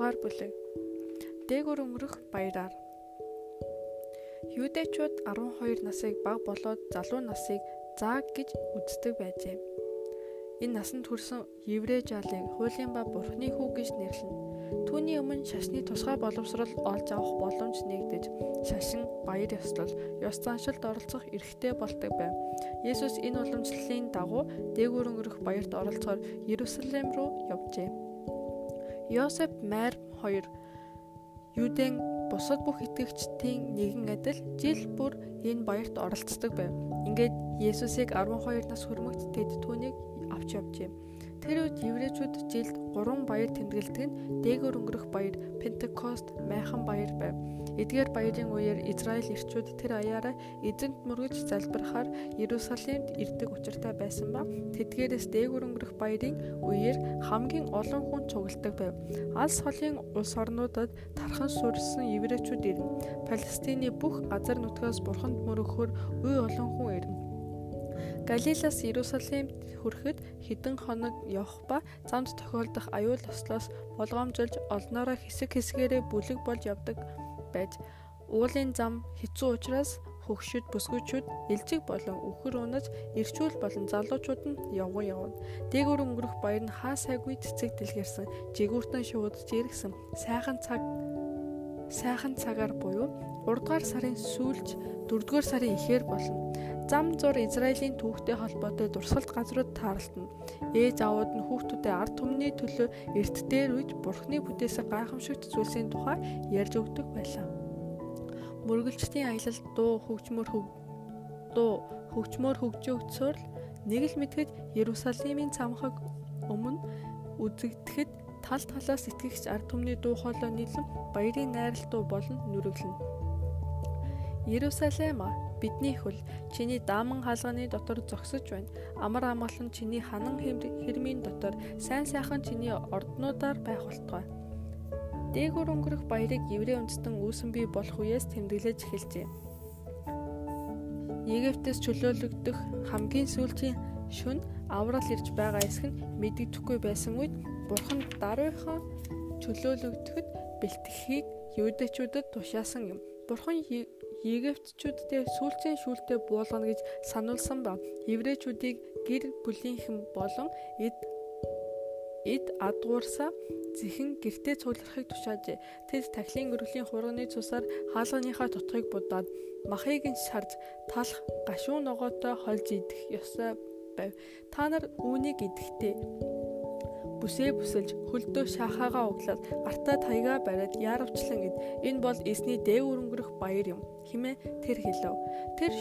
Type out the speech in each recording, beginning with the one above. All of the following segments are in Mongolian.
дугаар бүлэг. Дээгүр өнгөрөх баяраар. Юудэчүүд 12 насыг баг болоод залуу насыг зааг гэж үздэг байжээ. Энэ насанд хүрсэн еврей жалыг хуулийн ба бурхны хүү гэж нэрлэнэ. Түүний өмнө шашны тусгай боловсрол олж авах боломж нэгдэж, шашин, баяр ёслол, ёс заншилд оролцох эрхтэй болдог байв. Есүс энэ уламжлалын дагуу дээгүүр өнгөрөх баярт оролцохоор Иерусалим руу явжээ. Йосеф Майр хоёр Юудын бусад бүх итгэгчдийн нэгэн адил жил бүр энэ баярт оролцдог байв. Ингээд Есүсийг 12 нас хүрмэгт тэд түүнийг авч явжээ. Тэр үед еврейчүүд жилд 3 баяр тэмдэглэдэг нь дээгүүр өнгөрөх баяр, Пентекост, майхан баяр байв. Эдгээр баярын үеэр Израиль ирчүүд тэр аяараа эзэнт мөргөж залбирахаар Иерусалимд ирдэг учиртай байсан ба тэдгээрээс дээгүүр өнгөрөх баярын үеэр хамгийн олон хүн цугладаг байв. Алс холын улс орнуудад тархан сүрсэн еврейчүүд ирнэ. Палестины бүх газар нутгаас бурханд мөрөгхөөр үе олон хүн ирнэ. Галилаас Иерусалимд хүрэхэд хэдэн хоног явах ба замд тохиолдох аюул ослоос болгоомжуулж олноороо хэсэг хэсгээрээ бүлэг болж явдаг байж уулын зам хэцүү учраас хөгшөд бүсгүүчүүд элжиг болон үхэр унаж ирчүүл болон залуучууд нь явган явна. Дээгүүр өнгөрөх баяр нь хаа сайгүй цэцэг дэлгэрсэн, жигүүртэн шуудж иргсэн. Сайхан цаг сайхан цагаар буюу 3 дугаар сарын сүүлж 4 дугаар сарын эхээр болно зам зур Израилийн түүхтэй холбоотой дурсгалт газрууд таарлтна. Ээж аауд нь хүүхдүүдэд ард түмний төлөө эрт дээр үйж Бурхны бүтээсэн гайхамшигт зүйлсийн тухай ярьж өгдөг байлаа. Мөргөлчдийн аялал дуу хөгжмөр хөг дуу хөгжмөр хөгжөөгцөөр нэг л мэдхэд Иерусалимийн цамхаг өмнө үзэгдэхэд тал талаас итгэгч ард түмний дуу хоолой нийлэн баярын найрал дуу болон нүрэглэнэ. Иерусалим Бидний хөл чиний дааман хаалганы дотор зогсож байна. Амар амгалан чиний ханан хэрмийн дотор сайн сайхан чиний орднуудаар байх болтугай. Дээгүр өнгөрөх баярыг еврей үндэстэн үүсэн бий болох үеэс тэмдэглэж эхэлжээ. Египтээс чөлөөлөгдөх хамгийн сүүлийн шүн аврал ирж байгаа эсэх нь мэдэгдэхгүй байсан үед бурхан даруйхан чөлөөлөгдөхөд бэлтгэхийг юудэчүүдэд тушаасан юм. Бурхан Египтчүүдтэй сүүлчийн шүүлтээ буулгана гэж сануулсан ба еврейчүүдийг гэр бүлийнхэн болон эд эд адгуурсаа зэхэн гэртээ цугларахыг тушаажээ. Тэд тахилын өргөлийн хурганы цусаар хаалганыхаа тутахыг будаад махыг нь шарж талах гашуун ногоотой хольж идэх ёстой байв. Та нар үүнийг идэхдээ бүсээ бүсэлж хөлдөө шахаагаа углаад гартаа таяга бариад яарвчлан эд энэ бол эсний дээв өрөнгөрөх баяр юм хэмээн тэр хэлв. Тэр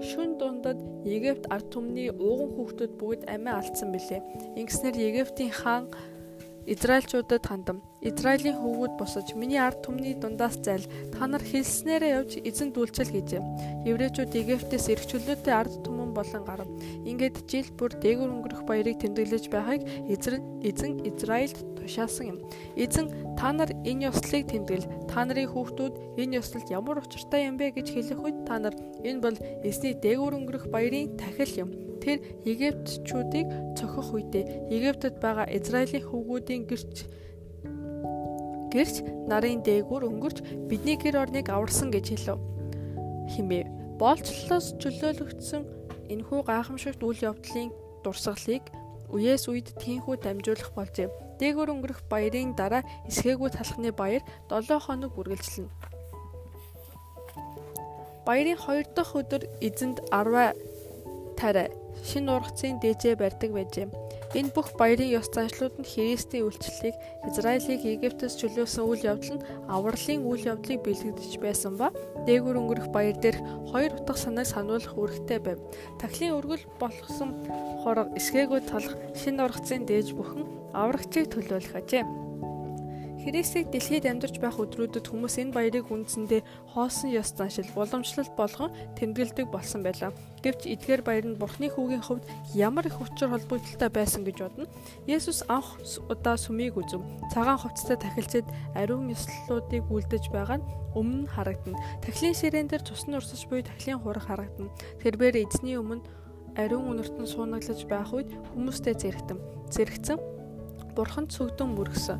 шүн дундад Египт ард түмний ууган хүүхдүүд бүгд амиа алдсан билээ. Ингэснээр Египтийн хаан Израильчуудад хандам. Израилийн хөвгүүд босож миний ард түмний дундаас зайл та нар хэлснээрээ явж эзэн дүүлчил гэжээ. Еврейчүүд Египтээс эргчлөөтэй ард түмэн болон гарав. Ингээд жил бүр дээгүр өнгөрөх баярыг тэмдэглэж байхыг эзэн Израильд тушаасан юм. Эзэн та нар энэ ёслолыг тэмдэглэл. Та нарын хүүхдүүд энэ ёслолд ямар учиртай юм бэ гэж хэлэх үед та нар энэ бол эзний дээгүр өнгөрөх баярын тахил юм Тэр Египтчүүдийг цохих үедээ Египтэд байгаа Израилийн хөвгүүдийн гэрч гэрч нарын дээгүүр өнгөрч бидний гэр орныг аварсан гэж хэлв. Химээ боолчлолоос чөлөөлөгдсөн энэхүү гайхамшигт үйл явдлын дурсгалыг үеэс үед тийхүү дамжуулах болжээ. Дээгүүр өнгөрөх баярын дараа эсгээгүй талхны баяр 7 хоног үргэлжилнэ. Баярын 2 дахь өдөр эзэнд 10 тарай шин ургацын дээжээ барьдаг байжээ. Энэ бүх баярын ёс заншлууд нь Христийн үйлчлэлийг Израилийг Египтээс чөлөөсөн үйл явдал нь авралын үйл явдлыг бэлтгэж байсан ба дээгүр өнгөрөх баяр дээрх хоёр утга санааг сануулах үүрэгтэй байв. Тахлын өргөл болгосон хорог эсгээгүй талах шин ургацын дээж бүхэн аврагчийг төлөөлөх ажээ. Христийг дэлхийд амьдарч байх өдрүүдэд хүмүүс энэ баярыг үндсэндээ хоосон ёс заншил уламжлалт болгон тэмдэглэдэг болсон байлаа. Гэвч эдгээр баяр нь Бурхны хүүгийн хувьд ямар их учир холбогдолтой байсан гэж бодно. Есүс анх удаа сүмийг үзв. Цагаан хувцастай тахилчид ариун ёслолуудыг үлдэж байгаа нь өмнө харагдана. Тахилын ширээн дээр цусны урсаж буй тахилын хураг харагдана. Тэрээр эзний өмнө ариун үнэртэн суунаглаж байх үед хүмүүстэй зэрэгтэн. Зэрэгцэн бурханд сүгдэн мөргсөн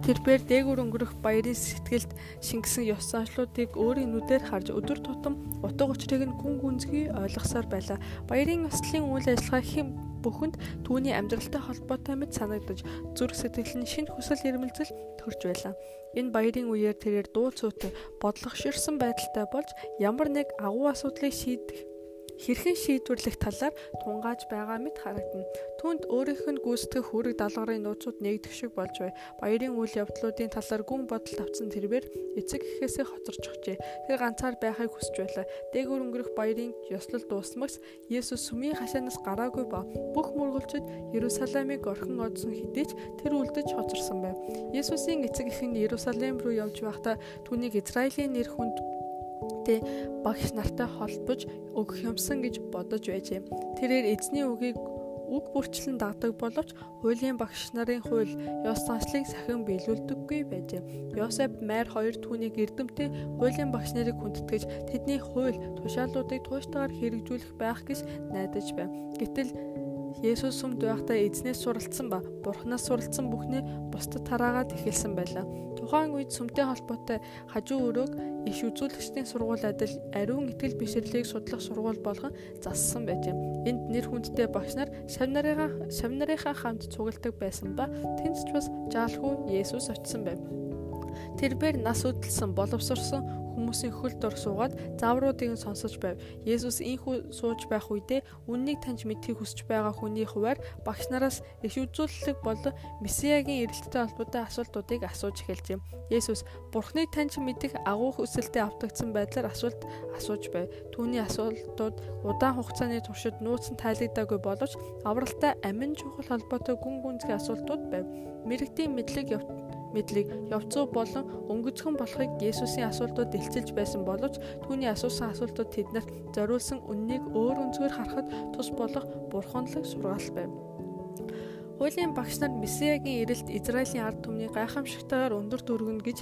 Тэрбээр дээгүр өнгөрөх баярын сэтгэлд шингэсэн ёс заншлуудыг өөрийн нүдээр харж өдөр тутам утга учирыг нь гүн гүнзгий ойлгосоор байлаа. Баярын ёслолын үйл ажиллагаа хэм бүхэнд түүний амьдралтай холбоотой мэт санагдаж зүрх сэтгэл нь шинэ хүсэл эрмэлзэл төрж байлаа. Энэ баярын үеэр тэрээр дуу цуутай бодлогоширсан байдалтай болж ямар нэг агуу асуудлыг шийдэх хэрхэн шийдвэрлэх талаар тунгааж байгаа мэт харагдана. Түүнд өөрийнх нь гүйцэтгэх хүрэг даалгаврын нууцуд нэгдэх шиг болж бай. Баярын үйл явдлуудын талаар гүн бодол тавцсан тэрээр эцэг эхээсээ хоцорч өгчээ. Тэр ганцаар байхыг хүсэж байлаа. Дээгүүр өнгөрөх баярын ёслол дуусмагс Есүс сүмийн хашаанаас гараагүй ба бүх мөргөлчөд Иерусалимыг орхин одсон хэдий ч тэр үлдэж хоцорсон байв. Есүсийн эцэг эх нь Иерусалим руу явж байхдаа түүнийг Израилийн нэр хүнд тэ багш нартай холбож өгөх юмсан гэж бодож байжээ. Тэрээр эзний үгийг үг бүрчлэн дагдаг боловч хуулийн багш нарын хууль ёс заншлыг сахин биелүүлдэггүй байжээ. Йосеф Майр хоёр түүнийг эрдэмтэй хуулийн багш нарыг хүндэтгэж тэдний хууль тушаалуудыг тууштайгаар хэрэгжүүлэх байх гэж найдаж байв. Гэтэл Есүс сүмд байхдаа эзнээс суралцсан ба Бурханаас суралцсан бүхнээ бусдад тараагаад эхэлсэн байлаа. Тухайн үед сүмтэй холбоотой хажуу өрөөг иш үзүүлэгчдийн сургууль адил ариун итгэл бишрлийг судлах сургууль болгон зассан байжээ. Энд нэр хүндтэй багш нар шавнарынхаа шавнарынхаа хамт цугладаг байсан ба тэнд ч бас жаалхуу Есүс очсон байв. Тэрбээр нас үдэлсэн боловсрсон хүмүүсийн хөл дор суугаад завруудыг сонсож байв. Есүс ийхүү сууж байх үедээ үннийг таньж мэдхийг хүсэж байгаа хүний хуваар багш нараас иш үзүүлэлэг болон Месиягийн ирэлттэй холбоотой асуултуудыг асууж эхэлжээ. Есүс Бурхныг таньж мэдэх агуу хүсэлтэд автагдсан байдлаар асуулт асууж байв. Түүний асуултууд удаан хугацааны туршид нууцн тайлагдаагүй боловч авралтай амин чухал холбоотой гүн гүнзгий асуултууд байв. Мэргэдийн мэдлэг явт мэдлийг явцуу болон өнгөцгөн болохыг Есүсийн асуултууд дэлцэлж байсан боловч түүний асуусан асуултууд тэднэрт зориулсан үннийг өөр өнцгөр харахад тус болох бурханлаг сургаал байв. Хуулийн багш нар Месиягийн ирэлт Израилийн ард түмний гайхамшигтайгаар өндөр дүргэнэ гэж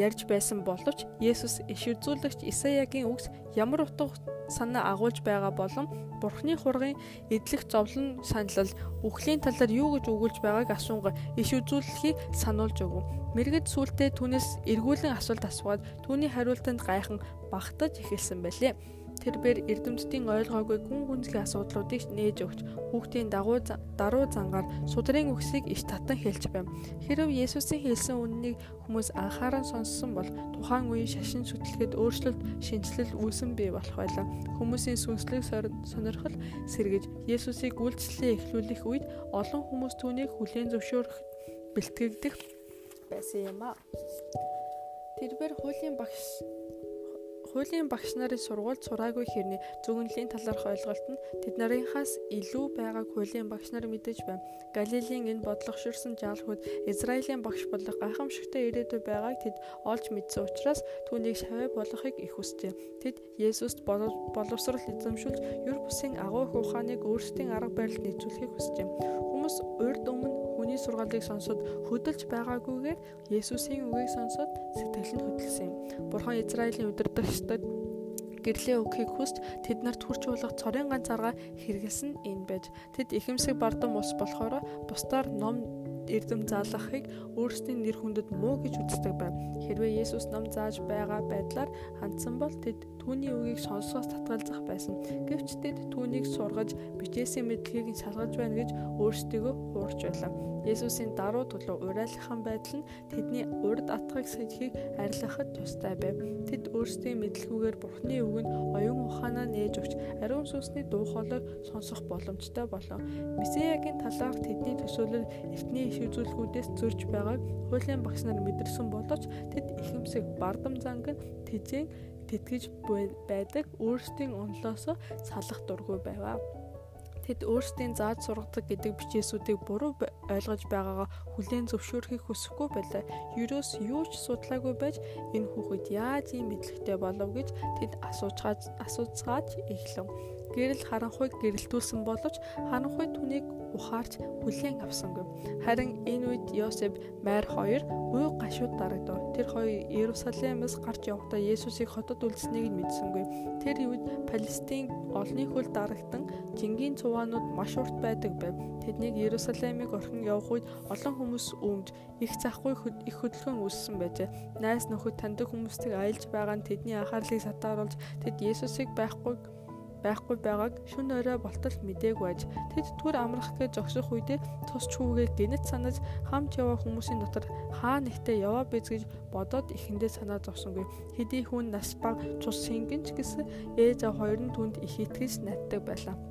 ярьж байсан боловч Есүс иш үзүүлэгч Исаягийн үгс ямар утга санаа агуулж байгаа болон Бурхны хургийн эдлэх зовлон саналал үхлийн талаар юу гэж өгүүлж байгааг асуунга иш үзүүлэхийг сануулж өгөв. Мэргэд сүултээ түүнээс эргүүлэн асуулт асуугаад түүний хариултанд гайхан багтаж эхэлсэн байлээ. Тэрбээр эрдэмтдийн ойлгоогүй гүн гүнзгий асуудлуудыг нээж өгч хүүхдийн дагуу даруй зангаар судрын үгсийг иш татан хэлж байв. Хэрв Есүсийн хэлсэн үннийг хүмүүс анхааран сонссон бол тухайн үеийн шашин сүтлэгэд өөрчлөлт шинжилэл үүсэн бий болох байлаа. Хүмүүсийн сүнслэг сонирхол сэргэж Есүсийг үйлчлэлээ эхлүүлэх үед олон хүмүүс түүнийг хүлээн зөвшөөрөх бэлтгэгдэх байсан юм а. Тэрбэр хуулийн багш Хуулийн багш нарын сургуульд сураагүй хэрний зөвгөнлийн талаарх ойлголт нь тэд нарынхаас илүү байгааг хуулийн багш нар мэдэж байна. Галилийн энэ бодлогоширсан жаалхууд Израилийн багш болох гайхамшигтай ирээдүй байгааг тэд олж мэдсэн учраас түүнийг шавь болгохыг их хүсжээ. Тэд Есүст боловсрал эзэмшүүлж, юр бусын агуу их ухааныг өөрсдийн арга барилд нийцүүлэхийг хүсжээ. Хүмүүс урд өмнө хүний сургаалыг сонсоод хөдөлж байгаагүйгээр Есүсийн үгийг сонсоод сэтгэл нь хөдөлсөн юм. Бурхан Израилийн удирдагчдад гэрлээ өгөхийг хүсч тэднэрт хүрч болох цорын ганц арга хэрэгэлсэн энэ байж. Тэд ихэмсэг бардам ус болохоор бусдаар ном эрдэм заалгахыг өөрсдийн нэр хүндэд муу гэж үздэг байв. Хэрвээ Есүс ном зааж байгаа байдлаар хандсан бол тэд түүний үгийг сонсохоос татгалзах байсан. Гэвч тэд түүнийг сургаж бичээсийн мэдлэгийг шалгаж байна гэж өөрсдийгөө хуурч байлаа. Есүсийн даруй төлөв урайлахын байдал нь тэдний урд атгыг сэжихийг арилгахад тустай байв. Тэд өөрсдийн мэдлэгүүгээр Бурхны үгэнд оюун ухаанаа нээж өгч ариун сүнсний дуу хоолойг сонсох боломжтой болов. Месиягийн талаарх тэдний төсөөлөл эртний иш үзүүлгүүдээс зөрж байгааг хуулийн багш нар мэдэрсэн боловч тэд ихэмсэг бардам занг нь тэжээн тэтгэж байдаг өөрсдийн онлоосоо салах дургүй байваа. Тэд өөрсдийн зааж сургадаг гэдэг бичээсүүдийг буруу ойлгож байгаагаа хүлээн зөвшөөрөхийг хүсэхгүй байлаа. Юурээс юу ч судлаагүй байж энэ хүүхэд яаж ийм мэдлэгтэй болов гэж тэд асуучгаад асууцгаад эхлэв. гэрэл харанхуйг гэрэлтүүлсэн боловч харанхуй түүнийг ухаарч хүлээн авсангүй. Харин энэ үед Йосеф майр хоёр уй гашууд дарагдав. Тэр хоёр Иерусалимаас гарч явахдаа Есүсийг хотод үлдсэнийг нь мэдсэнгүй. Тэр үед Палестин олны хөл дарагдан жингийн цуваанууд маш урт байдаг байв. Тэднийг Иерусалимыг орхин явах үед олон хүмүүс өмж их захгүй их хөдөлгөөн үүссэн байжээ. Найс нөхөд таньдаг хүмүүстийг аялж байгаа нь тэдний анхаарлыг сатааруулж тэд Есүсийг байхгүй байхгүй байгааг шүн орой болтол мдээгүй аж. Тэд түр амрах гэж зогсох үедээ тус чүүгээ гинэт санаж хамт яваа хүмүүсийн дотор хаа нэгтээ яваа биз гэж бодоод ихэндээ санаа зовсонгүй. Хэдий хүн нас баг цус сингэнч гэсэн ээж хоёр нь түнд их итгэж наддаг байлаа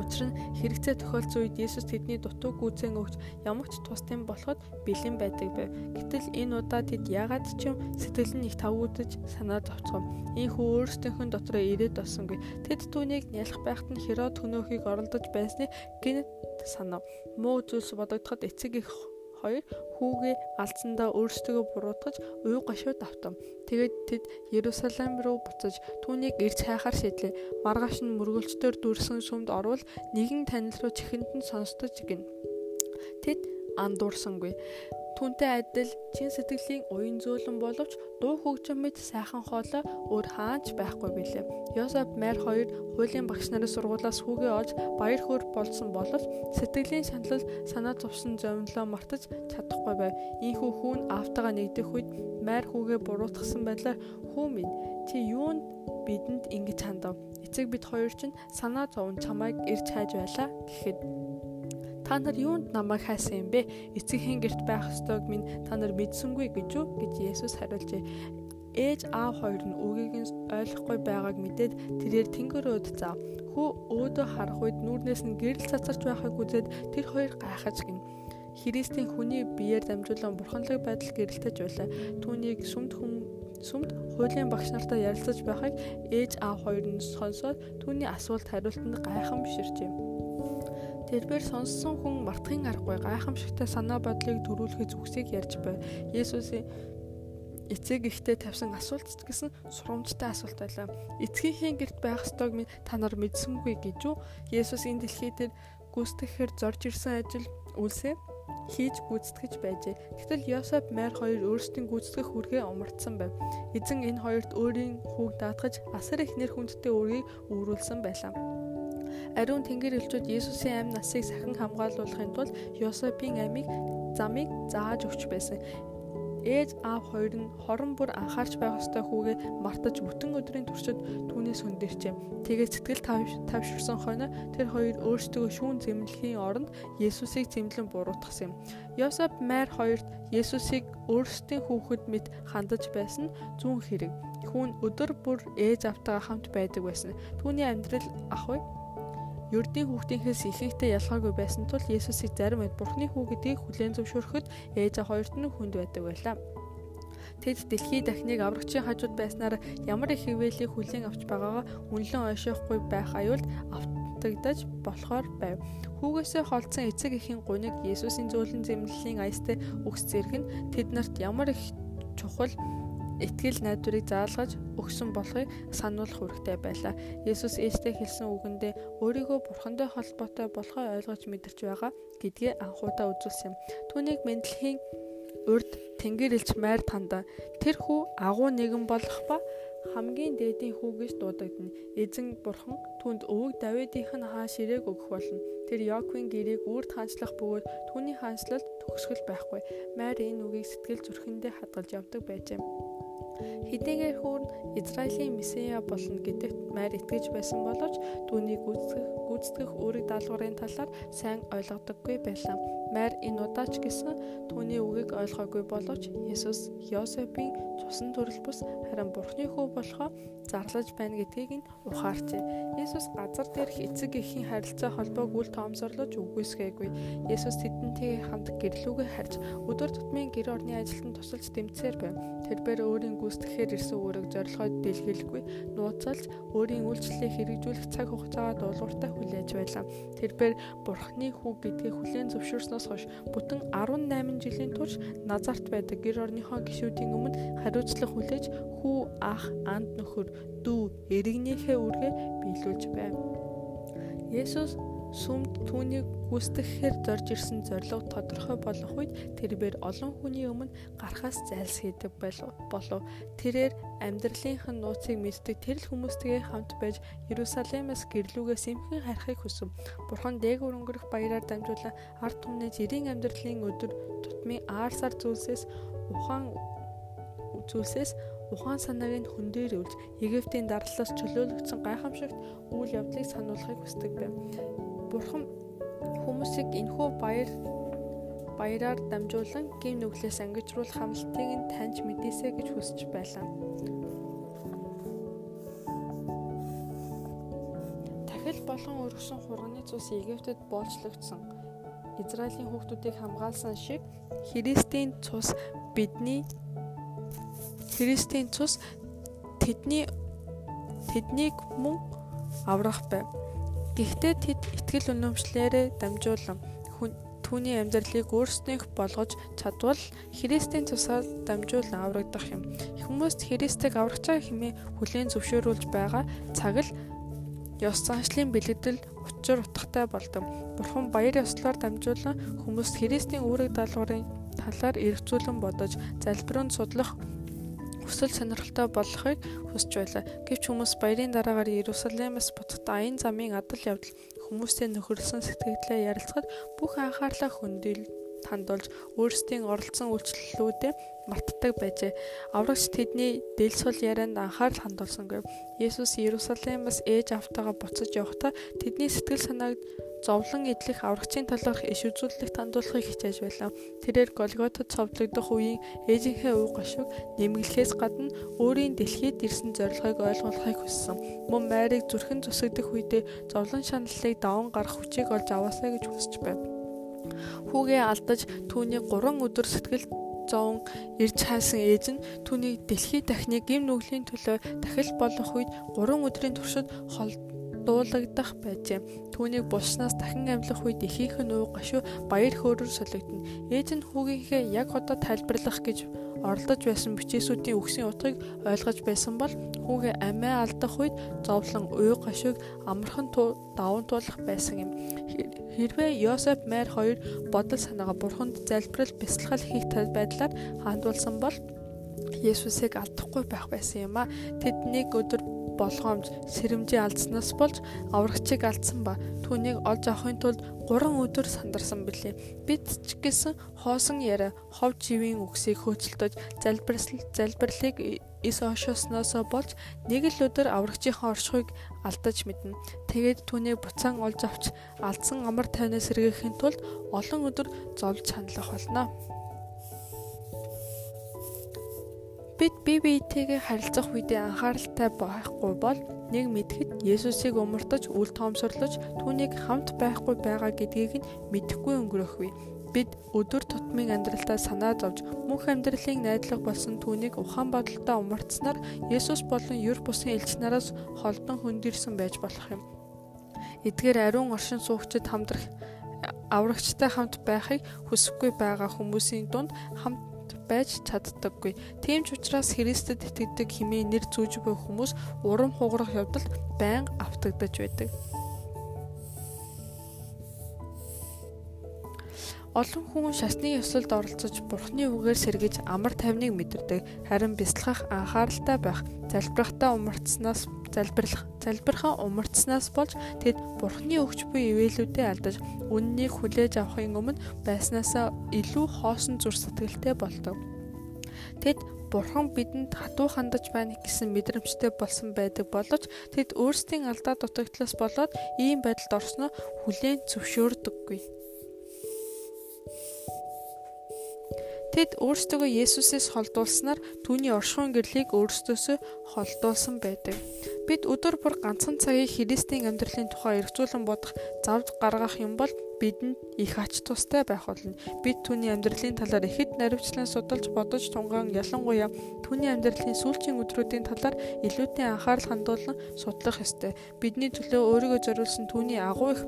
Учир нь хэрэгцээ тохиолдсон үед Есүс тэдний дутуу гүйцэн өгч ямар ч тусдын болоход бэлэн байдаг байв. Гэтэл энэ удаа тэд яагаад ч юм сэтгэл нь их тавуудаж санаа зовцгоо. Ийхүү өөрсдийнхэн дотроо ирээд бассангүй. Тэд түүнийг нялх байхад нь Херод хөнөөхийг оролдож байсныг гинэт санав. Муу зүйлс бодогдоход эцэг их хоёр хүүгээ алдсандаа өөрсдөө буруутгаж уй гашууд автав. Тэгээд тэд Ерүсалим руу буцаж түүнийг ирж хайхаар шийдлээ. Маргааш нь мөргөлчдөр дүрсэн сүмд орвол нэгэн танил руу чихэнд нь сонсдож гин. Тэд андуурсангүй. Түүнтэй адил чин сэтгэлийн уян зөөлөн боловч дуу хөгжим мэд сайхан хоолой өөр хаач байхгүй билээ. Йосеф Мэр хоёр хуулийн багш нарын сургуулиас хүүгээ олж баяр хөөр болсон боловч сэтгэлийн шаналл санаа зовсон зовлоо мартаж чадахгүй байв. Ийхүү хүүн автагаа нэгдэх үед Мэр хүүгээ буруутгасан байдлаар "Хүү минь, чи юунд бидэнд ингэж хандав? Эцэг бид хоёр чинь санаа зовн чамайг ирж хайж байлаа" гэхэд Та нар юунд намайг хайсан юм бэ? Эцэгхийн герт байх ёстойг минь та нар мэдсэнгүй гэж үү гэж Есүс хариулжээ. Ээж аав хоёр нь үгийг нь ойлгохгүй байгааг мэдээд тэрээр тэнгэрөөд заав. Хүү өөдөө харах үед нүрнээс нь гэрэл цацарч байхыг үзээд тэр хоёр гайхаж гин. Христийн хүний биеэр дамжуулан бурханлаг байдал гэрэлтэж байлаа. Түүнийг сүмд хүм сүмд хуулийн багш нартай ярилцаж байхыг ээж аав хоёр нь сонсоод түүний асуулт хариултанд гайхамширчээ. Тэрээр сонссон хүн мартахын аргагүй гайхамшигтай санаа бодлыг төрүүлэхэд зүгсийг ярьж байв. Есүсийн эцэг ихтэй тавьсан асуулт гэсэн сурамжтай асуулт байлаа. Эцгийнхээ гэрт байх ёстойг та нар мэдсэнгүй гэж үү? Есүс энэ дэлхий дээр гүйцэтгэхээр зорж ирсэн ажил үлсээ хийж гүйцэтгэж байжээ. Гэтэл Йосеф Мэр хоёр өөрсдийн гүйцэтгэх үргээ умартсан байв. Эзэн энэ хоёрт өөрийн хүүг даатгаж асар их нэр хүндтэй үргийг үүрүүлсэн байлаа. Ариун тэнгэр элчүүд Есүсийн амь насыг сахин хамгаалуулахын тулд Йосепийн амийг замыг зааж өгч байсан. Ээж аав хоёр нь хорон бүр анхаарч байх ёстой хүүгээ мартаж бүтэн өдрийн туршид түүнээс хөндөрчээ. Тэгээд сэтгэл тавширсан хойно тэр хоёр өөрсдөө шүүн зэмлэхийн оронд Есүсийг зэмлэн буруутгасан юм. Йосеп Мэр хоёрт Есүсийг өөрсдийн хүүхэд мэт хандаж байсан зүүн хэрэг. Хүүн өдөр бүр ээж автайгаа хамт байдаг байсан. Түүний амьдрал ах вэ? Ердийн хүүхдийнхээс ихэнхдээ ялгаагүй байсан тул Есүсийг зарим үед Бурхны хүү гэдгийг хүлээн зөвшөөрөхөд ээж хоёрт нь хүнд байдаг байлаа. Тэд дэлхий дахныг аврагчийн хажууд байснаар ямар их хിവэлийг хүлээн авч байгаагаа үнэлэн ойшоохгүй байх аюулд автагдаж болохоор байв. Хүүгээсээ холдсон эцэг эхийн гуниг Есүсийн зөөлөн зэмлэлийн аястай өгс зэрэг нь тэд нарт ямар их чухал итгэл найдварыг заалгаж өгсөн болохыг сануулах хэрэгтэй байлаа. Есүс ээжтэй хэлсэн үгэндээ өөрийгөө бурхантай холбоотой болохоо ойлгож мэдэрч байгаа гэдгээ анхудаа үзүүлсэн юм. Түүнийг мэдлэгийн урд тэнгэр элч майр танда тэр хүү агуу нэгэн болох ба хамгийн дээдийн хүү гэж дуудагдана. Эзэн бурхан түнд өвөг Давидынх нь хаа ширээг өгөх болно. Тэр Яаковын гэрээг үрд хаанчлах бөгөөд түүний хаанчлалд төгсгөл байхгүй. Майр энэ үгийг сэтгэл зүрхэндээ хадгалж явдаг байжээ. Хэдийгээр хүүрн Израилийн месиа болно гэдэгт майр итгэж байсан боловч түүнийг гүйцэтгэх гүйцэтгэх үүрэг даалгаврын талаар сайн ойлгодоггүй байлаа. Майр энэ удаач гэсэн түүний үгийг ойлгоогүй боловч Есүс Йосепийн цусан төрөл бус харин Бурхны хүү болохоо зарлаж байна гэдгийг нь ухаарчээ. Есүс газар дээрх эцэг эхийн харилцаа холбоог үл тоомсорлож үгүйсгээгүй. Есүс тэдэнтэй хамт гэрлүүгээ харж өдөр тутмын гэр орны ажилтан тусалж дэмцээр байв. Тэрээр өөрийн гүйцэтгэхээр ирсэн үүрэг зорилгоо дэлгэрэлгүй нууцалж өөрийн үйлчлэлээ хэрэгжүүлэх цаг хугацаагаа дуулууртай хүлээж байлаа. Тэрээр Бурхны хүү гэдгийг хүлээн зөвшөөрснөөс Христос хойш бүтэн 18 жилийн турш Назарт байдаг гэр орныхоо гишүүдийн өмнө хариуцлага хүлээж хүү ах анд нөхөр дүү эргэнийхээ үргээ биелүүлж байв. Есүс сүмд түүнийг гүйцэтгэхээр зорж ирсэн зорилго тодорхой болох үед тэрээр олон хүний өмнө гарахаас зайлсхийдэг болов. Тэрээр амьдралынх нь нууцыг мэддэг тэр л хүмүүстэйгээ хамт байж Иерусалимаас гэрлүүгээс эмхэн харахыг хүсв. Бурхан дээгүүр өнгөрөх баяраар дамжуулан ард түмний жирийн амьдралын өдөр тутмын аарсаар зүйлсээс ухаан зүйлсээс ухаан санааг нь хүн дээр үлж Египтийн дарлалаас чөлөөлөгдсөн гайхамшигт үйл явдлыг сануулахыг хүсдэг байв. Бурхан хүмүүсийг энхүү баяр баяраар дамжуулан гим нүглээс ангижруулах хамлтыг нь таньж мэдээсэй гэж хүсэж байлаа. Дахил болон өргөсөн хурганы цус Египтэд боолчлогдсон. Израилийн хүүхдүүдийг хамгаалсан шиг Христийн цус бидний Христийн цус тэдний тэднийг мөн аврах байв. Гэхдээ тэд итгэл үнэмшлээрээ дамжуулан түүний амьдралыг өөрснөөх болгож чадвал Христийн цусаар дамжуулан аврагдах юм. Хүмүүст Христийг аврагчаа хэмээн хүлээн зөвшөөрүүлж байгаа цаг л ёс заншлын бэлэгдэл учир утгатай болдог. Бурхан баяр ёслолоор дамжуулан хүмүүст Христийн үүрэг даалгаврын талаар эргцүүлэн бодож залбируунд судлах хүсэл сонирхолтой болохыг хүсэж байлаа. Гэвч хүмүүс баярын дараагаар Иерусалимаас буцахад аян замын адал явдал хүмүүстэй нөхөрлсөн сэтгэлдээ ярилцахад бүх анхаарлаа хөндөөл хандуулж өөрсдийн оролцсон үйлчлэлүүдээ мартдаг байжээ. Аврагч тэдний дэл сул ярианд анхаарал хандуулсангүй. Есүс Иерусалимаас ээж автагаа буцаж явахдаа тэдний сэтгэл санааг зовлон идэх аврагчийн талаарх иш үзүүлэлт хандуулахыг хичээж байлаа. Тэрээр Голготод цовдлогдох үеийн ээжийнхээ уй гашиг нэмгэлхээс гадна өөрийн дэлхийд ирсэн зорилгыг ойлгуулахыг хүссэн. Мөн Майрыг зүрхэн зүсгдэх үедээ зовлон шаналлыг даван гарах хүчийг олж аваасаа гэж хүсэж байв. Хүүгээ алдаж түүний 3 өдөр сэтгэл зовон ирж хайсан ээж нь түүний дэлхий дахны гим нүглийн төлөө дахил болох үед 3 өдрийн туршид холд дуулагдах байжээ. Түүнийг булснаас дахин амьлах үед ихийнх нь уу гашуу баяр хөөрөөр солигдно. Ээж нь хүүгийнхээ яг одоо тайлбарлах гэж оролдож байсан бичээсүүдийн үгсийн утгыг ойлгож байсан бол хүүгээ амиа алдах үед зовлон уй гашууг амархан даван туулах байсан юм. Хэрвээ Йосеф Майр хоёр бодол санаагаа бурханд залбирал бясалгал хийх байдлаар хандуулсан бол Есүсийг алдахгүй байх байсан юм а. Тэд нэг өдөр болгоомж сэрэмжээ алдснаас болж аврагчийг алдсан ба түүнийг олж авахын тулд 3 өдөр сандарсан билээ. Бид ч гэсэн хоосон яриа хов живийн үгсийг хөөцөлдөж залбирсал залбирлыг эс ошоосноосоо болж нэг л өдөр аврагчийнхаа оршихуйг алдаж мэднэ. Тэгээд түүнийг буцаан олж авч алдсан амар тайвнаас сэргээхийн тулд олон өдөр зовж хандлах болно. Бид бие биетэйгээ харилцах үедээ анхааралтай байхгүй бол нэг мэдхэд Есүсийг умартаж үл тоомсорлож түүнийг хамт байхгүй байгаа гэдгийг нь мэдэхгүй өнгөрөхгүй. Бид өдөр тутмын амьдралдаа санаа зовж мөнх амьдралыг найдлах болсон түүнийг ухаан бодолтой умартснаар Есүс болон юр бусын элч нараас холдон хөндөрсөн байж болох юм. Эдгээр ариун оршин суугчид хамдрах аврагчтай хамт байхыг хүсэхгүй байгаа хүмүүсийн дунд хамт байж чаддаггүй. Тийм ч учраас Христэд итгэдэг хэмээн нэр зүүж буй хүмүүс урам хугарах явдалд байнга автагдаж байдаг. Олон хүн шашны ёслолд оролцож бурхны үгээр сэргэж амар тайвныг мэдэрдэг. Харин бясалгах анхааралтай байх, залбирахтаа умарцснаас залбирлах, залбирхаа умарцснаас болж тэд бурхны өгч буй ивэлүүдэд алдаж үннийг хүлээж авахын өмнө байснаасаа илүү хоосон зүр сэтгэлтэй болдог. Тэд бурхан бидэнд хатуу хандаж байна гэсэн мэдрэмжтэй болсон байдаг боловч тэд өөрсдийн алдаа дутагдлаас болоод ийм байдалд орсноо хүлээн зөвшөөрдөггүй. Тэд өөрсдөө Есүсээс холдуулснаар түүний оршихуйн гэрлийг өөрсдөөсөө холдуулсан байдаг. Бид өдөр бүр ганцхан цагийг Христийн амьдралын тухай эргцүүлэн бодох, завд гаргах юм бол бидэнд их ач тустай байх болно. Бид түүний амьдралын талаар ихэд наривчлан судалж бодож тунгаан ялангуяа түүний амьдралын сүүлчийн өдрүүдийн талаар илүүтэй анхаарал хандуулан судлах ёстой. Бидний төлөө өөрийгөө зориулсан түүний агуу их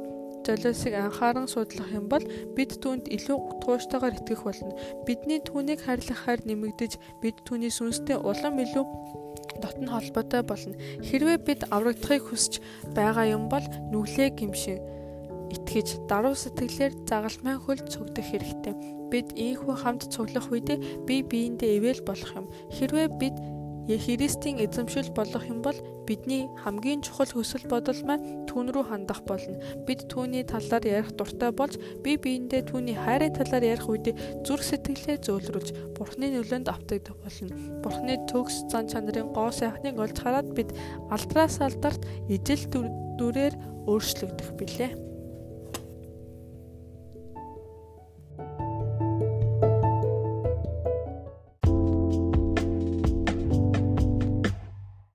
золиосыг анхааран судлах юм бол бид түүнд илүү тууштайгаар итгэх болно. Бидний түүнийг хайрлах хайр нэмэгдэж бид түүний сүнстэй улам илүү дотн холбоотой болно. Хэрвээ бид аврагдахыг хүсэж байгаа юм бол нүглээ гимшин итгэж даруй сэтгэлээр загалмай хөл цогдох хэрэгтэй. Бид ийхүү хамт цуглах үедээ бие биендээ ивэл болох юм. Хэрвээ бид Христийн эзэмшил болох юм бол бидний хамгийн чухал хүсэл бодол маань түүн рүү хандах болно. Бид түүний талаар ярих дуртай болж бие биендээ түүний хайрын талаар ярих үедээ зүрх сэтгэлээ зөөлрүүлж Бурхны нөлөөнд автагдах болно. Бурхны төгс зан чанарын гоо сайхныг олж хараад бид алдраас алдарт ижил дүрээр өөрчлөгдөх билээ.